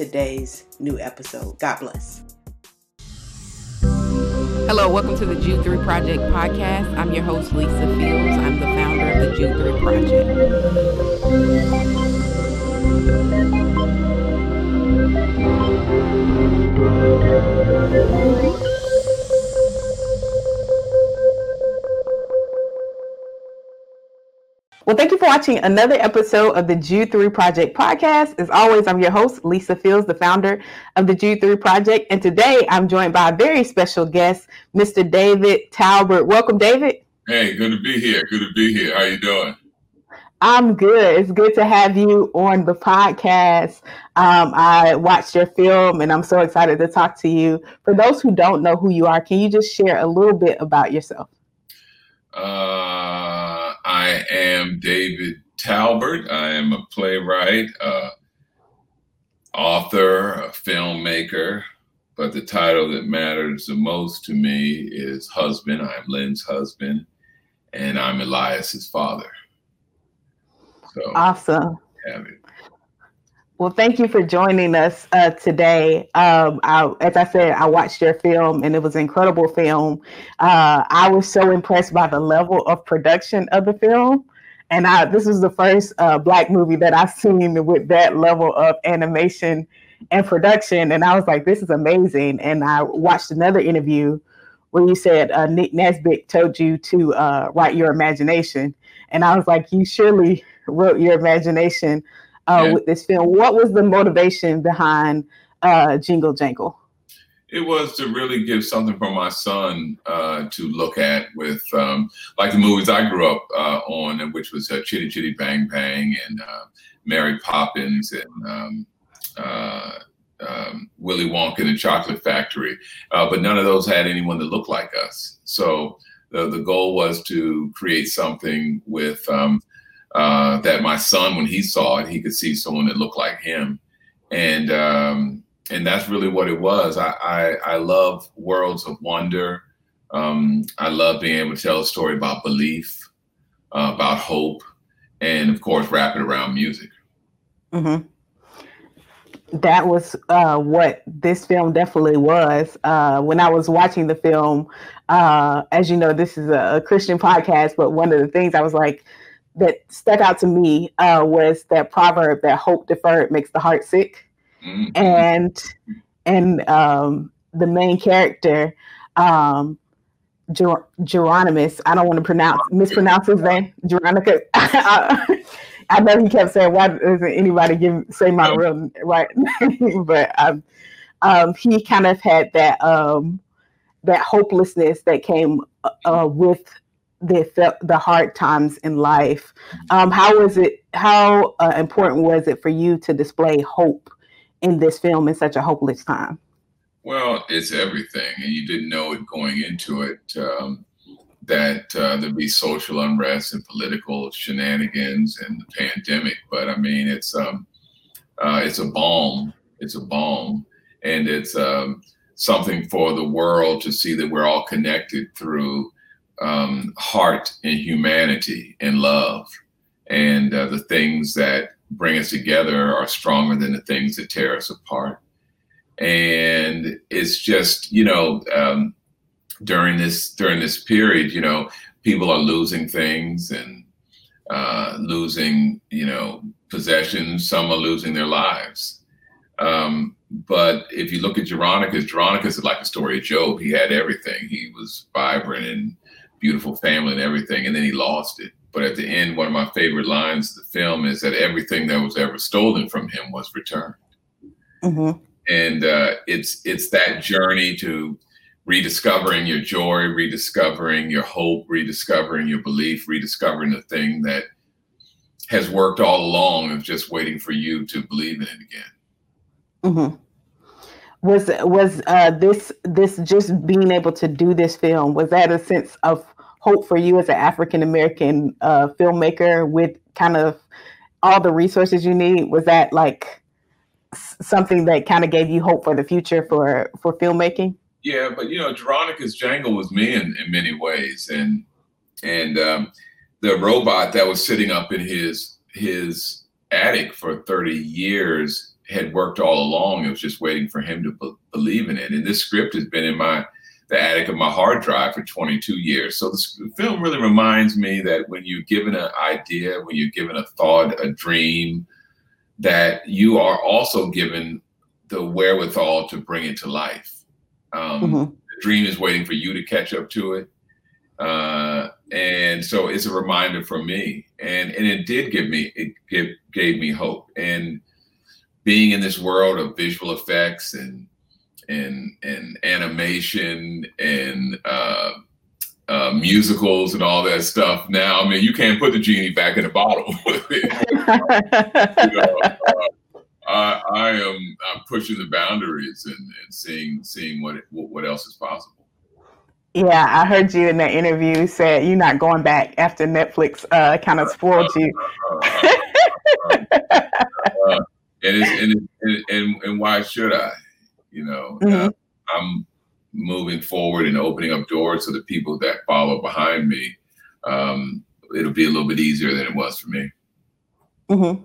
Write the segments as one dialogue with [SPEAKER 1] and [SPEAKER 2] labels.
[SPEAKER 1] today's new episode. God bless. Hello, welcome to the Jude 3 Project podcast. I'm your host, Lisa Fields. I'm the founder of the Jude 3 Project. Thank you for watching another episode of the Jude 3 Project podcast. As always, I'm your host, Lisa Fields, the founder of the Jude 3 Project. And today I'm joined by a very special guest, Mr. David Talbert. Welcome, David.
[SPEAKER 2] Hey, good to be here. Good to be here. How you doing?
[SPEAKER 1] I'm good. It's good to have you on the podcast. Um, I watched your film and I'm so excited to talk to you. For those who don't know who you are, can you just share a little bit about yourself?
[SPEAKER 2] Uh, I am David Talbert. I am a playwright, uh, author, a filmmaker, but the title that matters the most to me is husband. I'm Lynn's husband, and I'm Elias's father.
[SPEAKER 1] So awesome. Well, thank you for joining us uh, today. Um, I, as I said, I watched your film and it was an incredible film. Uh, I was so impressed by the level of production of the film. And I, this is the first uh, Black movie that I've seen with that level of animation and production. And I was like, this is amazing. And I watched another interview where you said uh, Nick Nesbitt told you to uh, write your imagination. And I was like, you surely wrote your imagination uh, yeah. with this film. What was the motivation behind uh, Jingle Jangle?
[SPEAKER 2] It was to really give something for my son uh, to look at with, um, like the movies I grew up uh, on, which was uh, Chitty Chitty Bang Bang and uh, Mary Poppins and um, uh, um, Willy Wonka and the Chocolate Factory. Uh, but none of those had anyone that looked like us. So the, the goal was to create something with um, uh, that my son, when he saw it, he could see someone that looked like him, and um, and that's really what it was. I I, I love worlds of wonder. Um, I love being able to tell a story about belief, uh, about hope, and of course, wrap it around music.
[SPEAKER 1] Mm-hmm. That was uh, what this film definitely was. Uh, when I was watching the film, uh, as you know, this is a, a Christian podcast, but one of the things I was like, that stuck out to me uh, was that proverb that hope deferred makes the heart sick, mm-hmm. and and um, the main character, um, Ger- Geronimus. I don't want to pronounce mispronounce his name, Geronica. I know he kept saying, "Why doesn't anybody give say my real right?" but um, um, he kind of had that um, that hopelessness that came uh, with the the hard times in life. Um, how was it? How uh, important was it for you to display hope in this film in such a hopeless time?
[SPEAKER 2] Well, it's everything, and you didn't know it going into it um, that uh, there'd be social unrest and political shenanigans and the pandemic. But I mean, it's um, uh, it's a balm. It's a balm, and it's um, something for the world to see that we're all connected through um, heart and humanity and love. And uh, the things that bring us together are stronger than the things that tear us apart. And it's just, you know, um, during this during this period, you know, people are losing things and uh, losing, you know, possessions. Some are losing their lives. Um, but if you look at Jeronicus, Jeronicus is like a story of Job. He had everything. He was vibrant and beautiful family and everything, and then he lost it. But at the end, one of my favorite lines of the film is that everything that was ever stolen from him was returned. Mm-hmm. And uh, it's it's that journey to rediscovering your joy, rediscovering your hope, rediscovering your belief, rediscovering the thing that has worked all along of just waiting for you to believe in it again.
[SPEAKER 1] Mm-hmm. was was uh, this this just being able to do this film was that a sense of hope for you as an African American uh, filmmaker with kind of all the resources you need? Was that like something that kind of gave you hope for the future for for filmmaking?
[SPEAKER 2] Yeah, but you know, Jeronicus Jangle was me in, in many ways, and and um, the robot that was sitting up in his his attic for 30 years had worked all along. It was just waiting for him to be- believe in it. And this script has been in my the attic of my hard drive for 22 years. So the film really reminds me that when you're given an idea, when you're given a thought, a dream, that you are also given the wherewithal to bring it to life. Um, mm-hmm. The dream is waiting for you to catch up to it. Uh, and so it's a reminder for me and and it did give me it give, gave me hope and being in this world of visual effects and and and animation and uh, uh, musicals and all that stuff now i mean you can't put the genie back in the bottle you know, uh, I, I am i'm pushing the boundaries and, and seeing seeing what what else is possible
[SPEAKER 1] yeah, I heard you in that interview said you're not going back after Netflix uh, kind of spoiled you. uh,
[SPEAKER 2] and, and, and, and, why should I? You know, mm-hmm. uh, I'm moving forward and opening up doors to the people that follow behind me. Um, it'll be a little bit easier than it was for me.
[SPEAKER 1] Mm-hmm.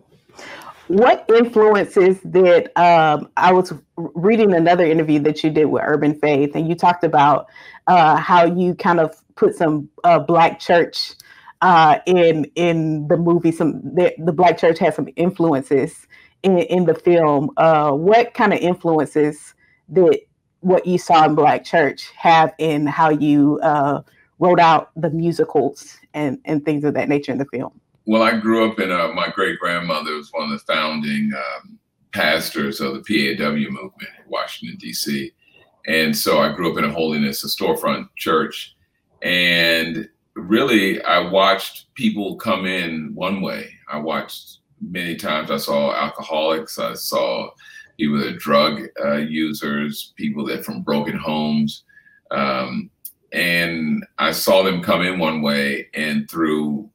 [SPEAKER 1] What influences that um, I was reading another interview that you did with Urban Faith, and you talked about uh, how you kind of put some uh, black church uh, in in the movie. Some the, the, black church has some influences in, in the film. Uh, what kind of influences did what you saw in Black Church have in how you uh, wrote out the musicals and and things of that nature in the film?
[SPEAKER 2] well, I grew up in a, my great grandmother was one of the founding um, pastors of the PAW movement in Washington, D.C. And so I grew up in a holiness, a storefront church. And really, I watched people come in one way. I watched many times, I saw alcoholics, I saw people that drug uh, users, people that from broken homes. Um, and I saw them come in one way, and through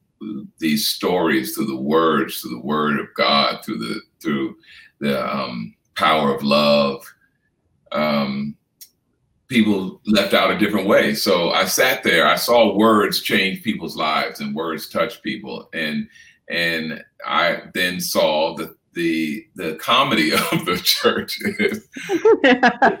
[SPEAKER 2] these stories through the words, through the word of God, through the through the um, power of love. Um, people left out a different way. So I sat there. I saw words change people's lives, and words touch people, and and I then saw the the the comedy of the church, the,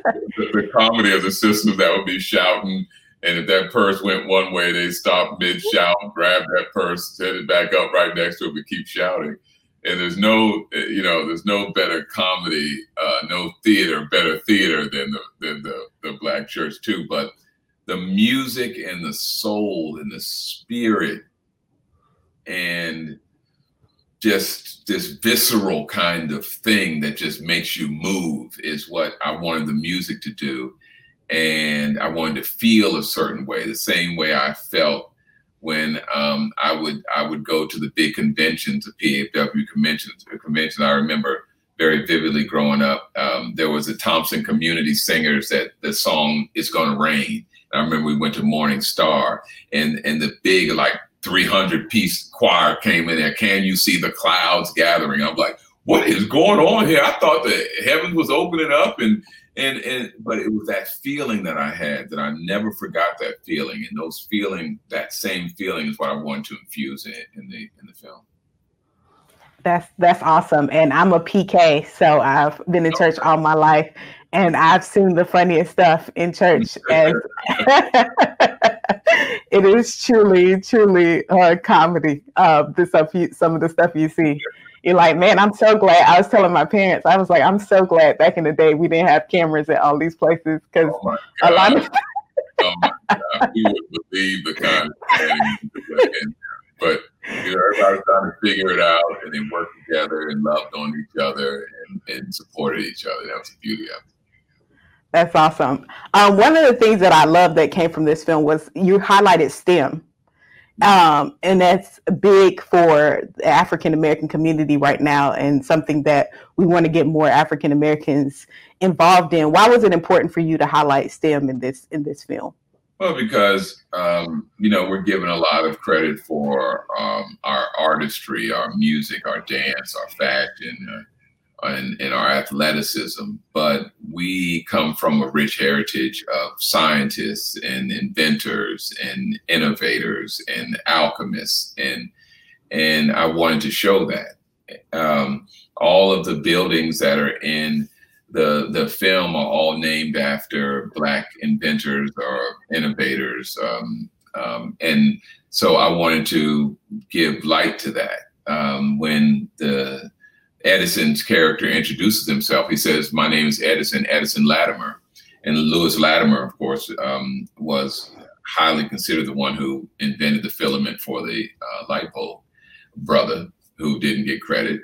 [SPEAKER 2] the comedy of the system that would be shouting and if that purse went one way, they stop mid shout, grab that purse, set it back up right next to it, and keep shouting. And there's no, you know, there's no better comedy, uh, no theater, better theater than the than the, the black church too. But the music and the soul and the spirit and just this visceral kind of thing that just makes you move is what I wanted the music to do and I wanted to feel a certain way, the same way I felt when um, I would I would go to the big conventions, the PAW conventions. Convention I remember very vividly growing up. Um, there was a Thompson Community Singers that the song "It's Gonna Rain." I remember we went to Morning Star, and and the big like 300 piece choir came in there. Can you see the clouds gathering? I'm like, what is going on here? I thought the heavens was opening up and and and but it was that feeling that I had that I never forgot that feeling, and those feeling that same feeling is what I want to infuse in in the in the film.
[SPEAKER 1] That's that's awesome, and I'm a PK, so I've been in church all my life, and I've seen the funniest stuff in church. As it is truly, truly uh, comedy. Uh, the stuff, you, some of the stuff you see you're like, man, I'm so glad. I was telling my parents, I was like, I'm so glad back in the day we didn't have cameras at all these places because oh a lot of.
[SPEAKER 2] oh my God, we would believe the kind of but you know, everybody's trying to figure it out and then work together and loved on each other and, and supported each other. That was the beauty of it.
[SPEAKER 1] That's awesome. Um, one of the things that I love that came from this film was you highlighted STEM Um, and that's big for the African American community right now, and something that we want to get more African Americans involved in. Why was it important for you to highlight STEM in this in this film?
[SPEAKER 2] Well, because um, you know we're given a lot of credit for um, our artistry, our music, our dance, our fashion, uh, and, and, our athleticism. But we come from a rich heritage of scientists and inventors and innovators and alchemists, and and I wanted to show that um, all of the buildings that are in the the film are all named after black inventors or innovators um, um, and so i wanted to give light to that um, when the edison's character introduces himself. He says my name is edison edison latimer. And lewis latimer of course um, was highly considered the one who invented the filament for the uh, light bulb brother who didn't get credit.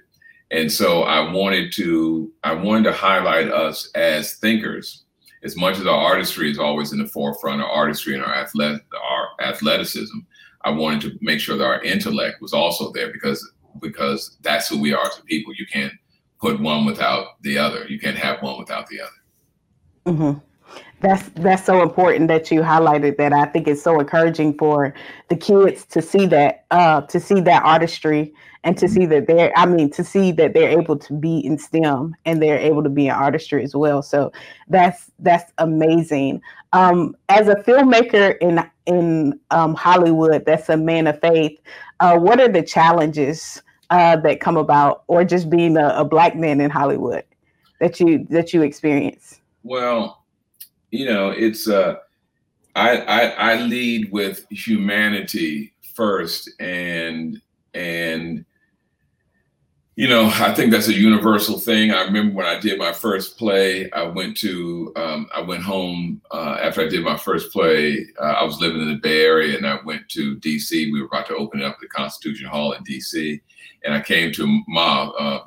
[SPEAKER 2] And so I wanted to I wanted to highlight us as thinkers. As much as our artistry is always in the forefront, our artistry and our athletic our athleticism, I wanted to make sure that our intellect was also there because because that's who we are to people. You can't put one without the other. You can't have one without the other.
[SPEAKER 1] Mm-hmm. That's that's so important that you highlighted that. I think it's so encouraging for the kids to see that uh, to see that artistry and to see that they're i mean to see that they're able to be in stem and they're able to be in artistry as well so that's that's amazing um, as a filmmaker in in um, hollywood that's a man of faith uh, what are the challenges uh, that come about or just being a, a black man in hollywood that you that you experience?
[SPEAKER 2] Well you know it's uh I, I, I lead with humanity first and and you know, I think that's a universal thing. I remember when I did my first play, I went to, um, I went home uh, after I did my first play. Uh, I was living in the Bay Area and I went to DC. We were about to open it up at the Constitution Hall in DC. And I came to Ma, uh,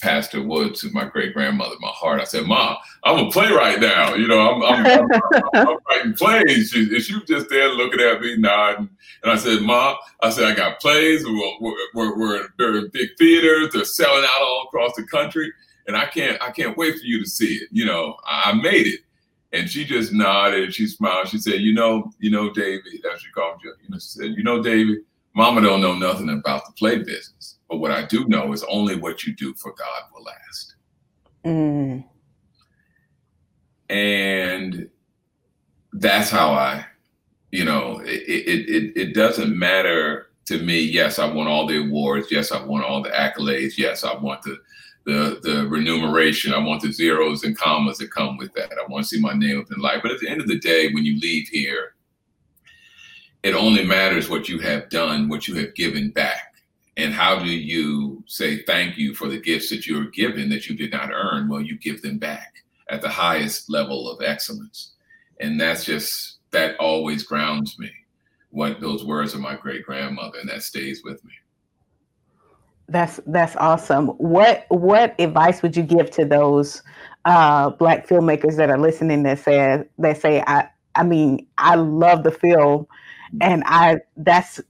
[SPEAKER 2] Pastor Woods, my great grandmother, my heart. I said, "Mom, I'm a playwright now. You know, I'm, I'm, I'm, I'm writing plays." She, she, was just there looking at me, nodding. And I said, "Mom, I said I got plays. We're, we're, we're, we're in very big theaters. They're selling out all across the country, and I can't I can't wait for you to see it. You know, I, made it." And she just nodded and she smiled. She said, "You know, you know, David." That's what she called you. You know, she said, "You know, David, Mama don't know nothing about the play business." But what I do know is only what you do for God will last. Mm. And that's how I, you know, it, it, it, it doesn't matter to me. Yes, I want all the awards. Yes, I want all the accolades. Yes, I want the, the, the remuneration. I want the zeros and commas that come with that. I want to see my name up in light. But at the end of the day, when you leave here, it only matters what you have done, what you have given back and how do you say thank you for the gifts that you are given that you did not earn? Well, you give them back at the highest level of excellence. And that's just, that always grounds me. What those words of my great grandmother, and that stays with me.
[SPEAKER 1] That's that's awesome. What what advice would you give to those uh, black filmmakers that are listening that say that say I I mean I love the film and I that's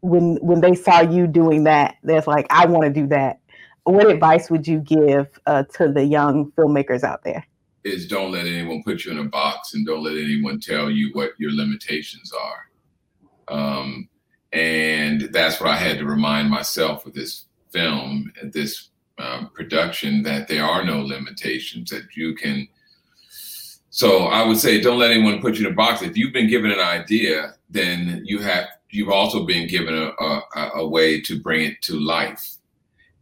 [SPEAKER 1] when when they saw you doing that, that's like, I want to do that. What advice would you give uh, to the young filmmakers out there?
[SPEAKER 2] Is don't let anyone put you in a box and don't let anyone tell you what your limitations are. Um, and that's what I had to remind myself with this film, this um, production, that there are no limitations, that you can. So I would say, don't let anyone put you in a box. If you've been given an idea, then you have you've also been given a, a, a way to bring it to life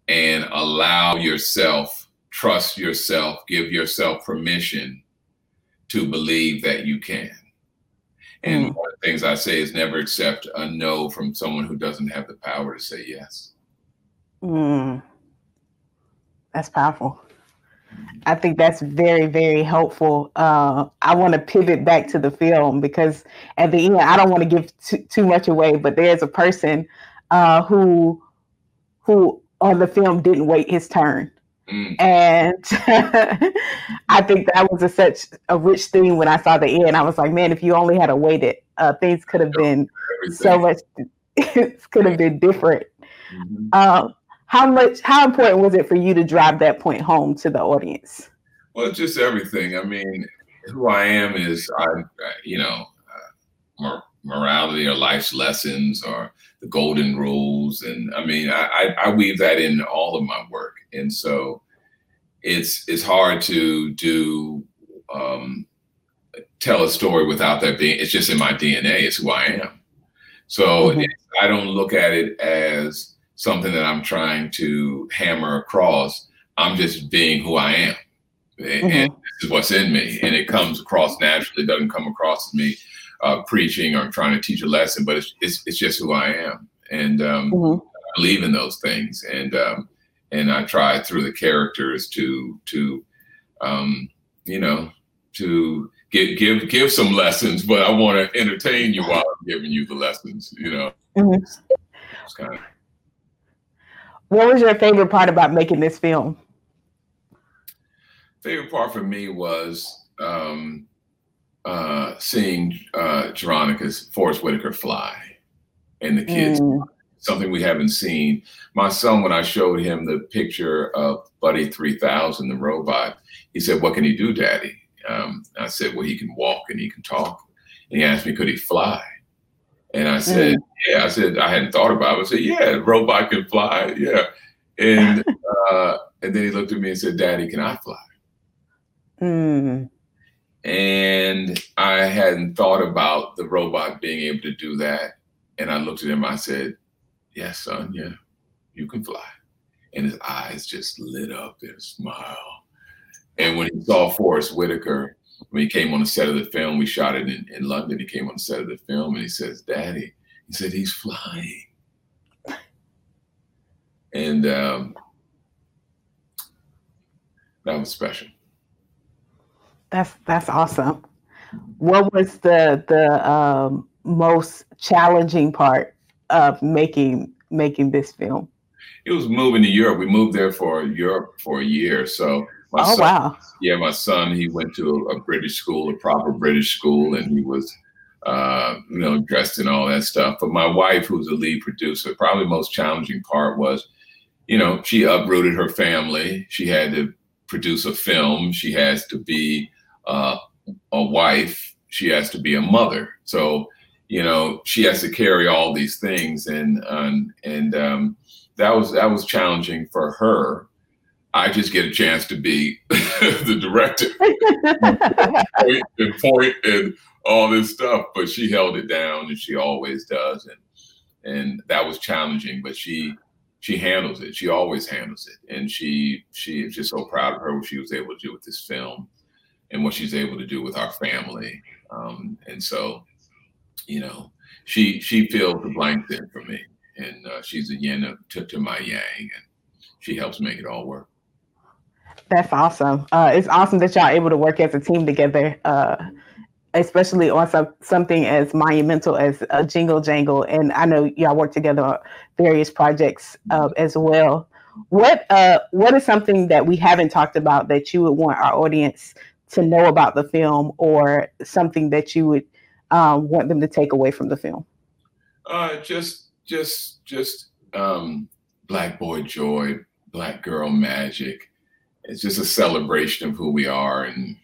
[SPEAKER 2] and allow yourself, trust yourself, give yourself permission to believe that you can. And mm. one of the things I say is never accept a no from someone who doesn't have the power to say yes.
[SPEAKER 1] Mm. That's powerful. I think that's very, very helpful. Uh, I want to pivot back to the film because at the end, I don't want to give too, too much away, but there's a person uh, who who on the film didn't wait his turn. Mm. And I think that was a, such a rich theme when I saw the end. I was like, man, if you only had waited, uh, things could have been Everything. so much it could have been different. Mm-hmm. How much? How important was it for you to drive that point home to the audience?
[SPEAKER 2] Well, just everything. I mean, who I am is I, you know, uh, morality or life's lessons or the golden rules, and I mean, I, I weave that in all of my work, and so it's it's hard to do um, tell a story without that being. It's just in my DNA. It's who I am. So mm-hmm. I don't look at it as something that I'm trying to hammer across. I'm just being who I am. Mm-hmm. And this is what's in me. And it comes across naturally. It doesn't come across as me uh, preaching or trying to teach a lesson, but it's, it's, it's just who I am. And um, mm-hmm. I believe in those things. And, um, and I try through the characters to, to, um, you know, to give, give, give some lessons, but I want to entertain you while I'm giving you the lessons, you know, mm-hmm. it's, it's
[SPEAKER 1] kind of. What was your favorite part about making this film?
[SPEAKER 2] Favorite part for me was um, uh, seeing uh, Jeronicus Forest Whitaker fly and the kids. Mm. Something we haven't seen. My son, when I showed him the picture of Buddy 3000, the robot, he said, What can he do, Daddy? Um, I said, Well, he can walk and he can talk. And he asked me, Could he fly? And I said, mm. yeah, I said, I hadn't thought about it. I said, yeah, robot can fly. Yeah. And, uh, and then he looked at me and said, daddy, can I fly? Mm. And I hadn't thought about the robot being able to do that. And I looked at him, I said, yes, son, yeah, you can fly. And his eyes just lit up and smile. And when he saw Forest Whitaker, when he came on the set of the film, we shot it in, in London. He came on the set of the film and he says, Daddy, he said, he's flying. And um, that was special.
[SPEAKER 1] That's that's awesome. What was the the um, most challenging part of making making this film?
[SPEAKER 2] It was moving to Europe. We moved there for Europe for a year. So
[SPEAKER 1] my oh son, wow!
[SPEAKER 2] Yeah, my son he went to a, a, British school, a proper British school, and he was, uh, you know, dressed in all that stuff. But my wife, who's a lead producer, probably the most challenging part was, you know, she uprooted her family. She had to produce a film. She has to be uh, a wife. She has to be a mother. So, you know, she has to carry all these things, and and and um, that was that was challenging for her I just get a chance to be the director point and point and all this stuff. But she held it down, and she always does, and and that was challenging. But she she handles it. She always handles it, and she she is just so proud of her what she was able to do with this film, and what she's able to do with our family. Um, and so, you know, she she fills the blank in for me, and uh, she's a yin to, to my yang, and she helps make it all work.
[SPEAKER 1] That's awesome. Uh, it's awesome that y'all able to work as a team together, uh, especially on some, something as monumental as a Jingle Jangle. And I know y'all work together on various projects uh, as well. What uh, what is something that we haven't talked about that you would want our audience to know about the film, or something that you would um, want them to take away from the film?
[SPEAKER 2] Uh, just just just um, black boy joy, black girl magic it's just a celebration of who we are and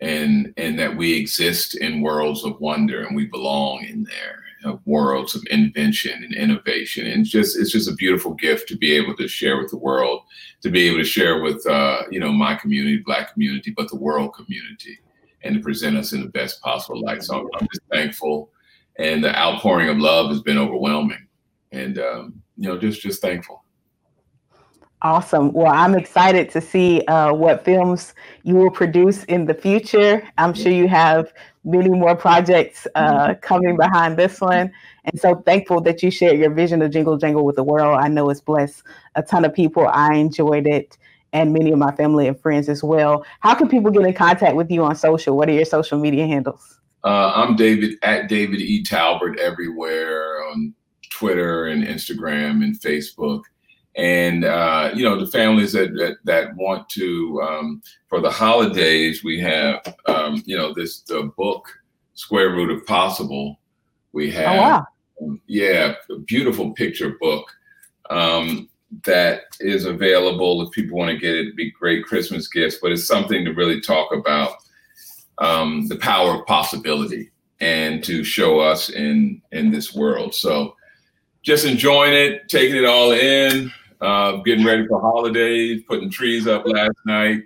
[SPEAKER 2] and and that we exist in worlds of wonder and we belong in there of worlds of invention and innovation. And it's just it's just a beautiful gift to be able to share with the world to be able to share with uh, you know my community black community but the world community and to present us in the best possible light. So i'm, I'm just thankful. And the outpouring of love has been overwhelming. And um, you know just just thankful
[SPEAKER 1] Awesome. Well, I'm excited to see uh, what films you will produce in the future. I'm sure you have many more projects uh, mm-hmm. coming behind this one. And so thankful that you shared your vision of Jingle Jangle with the world. I know it's blessed a ton of people. I enjoyed it and many of my family and friends as well. How can people get in contact with you on social? What are your social media handles?
[SPEAKER 2] Uh, I'm David at David E. Talbert everywhere on Twitter and Instagram and Facebook and uh, you know the families that that, that want to um, for the holidays we have um, you know this the book square root of possible we oh, have oh, wow. um, yeah, a beautiful picture book um, that is available if people want to get it. It'd be great Christmas gifts, but it's something to really talk about um, the power of possibility and to show us in in this world. So just enjoying it, taking it all in, uh, getting ready for holidays, putting trees up last night,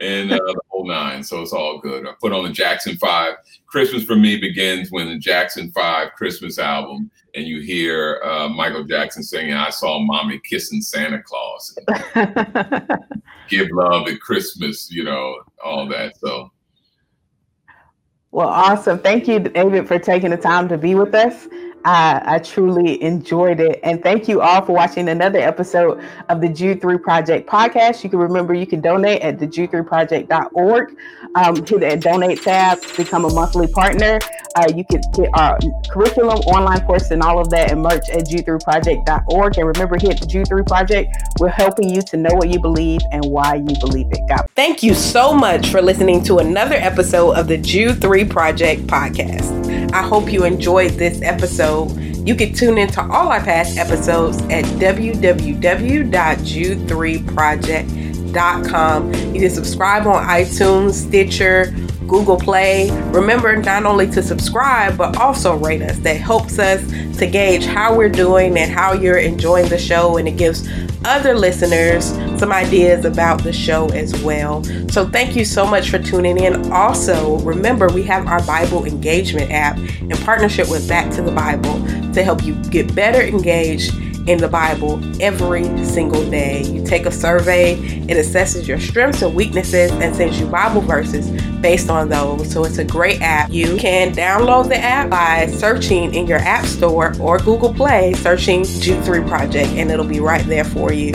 [SPEAKER 2] and uh, the whole nine. So it's all good. I put on the Jackson Five. Christmas for me begins when the Jackson Five Christmas album, and you hear uh, Michael Jackson singing, "I saw mommy kissing Santa Claus." Give love at Christmas, you know, all that. So
[SPEAKER 3] well, awesome. Thank you, David, for taking the time to be with us. I, I truly enjoyed it. And thank you all for watching another episode of the Jude 3 Project podcast. You can remember you can donate at the Jude3project.org. Um, hit that donate tab, become a monthly partner. Uh, you can get our curriculum, online course, and all of that and merch at Jude3project.org. And remember, hit the Jude 3 Project. We're helping you to know what you believe and why you believe it. God. Thank you so much for listening to another episode of the Jude 3 Project podcast. I hope you enjoyed this episode. You can tune into all our past episodes at www.jude3project.com. You can subscribe on iTunes, Stitcher, Google Play. Remember not only to subscribe, but also rate us. That helps us to gauge how we're doing and how you're enjoying the show, and it gives other listeners some ideas about the show as well. So, thank you so much for tuning in. Also, remember we have our Bible engagement app in partnership with Back to the Bible to help you get better engaged in the Bible every single day. You take a survey, it assesses your strengths and weaknesses and sends you Bible verses based on those. So it's a great app. You can download the app by searching in your App Store or Google Play, searching Jude 3 Project, and it'll be right there for you.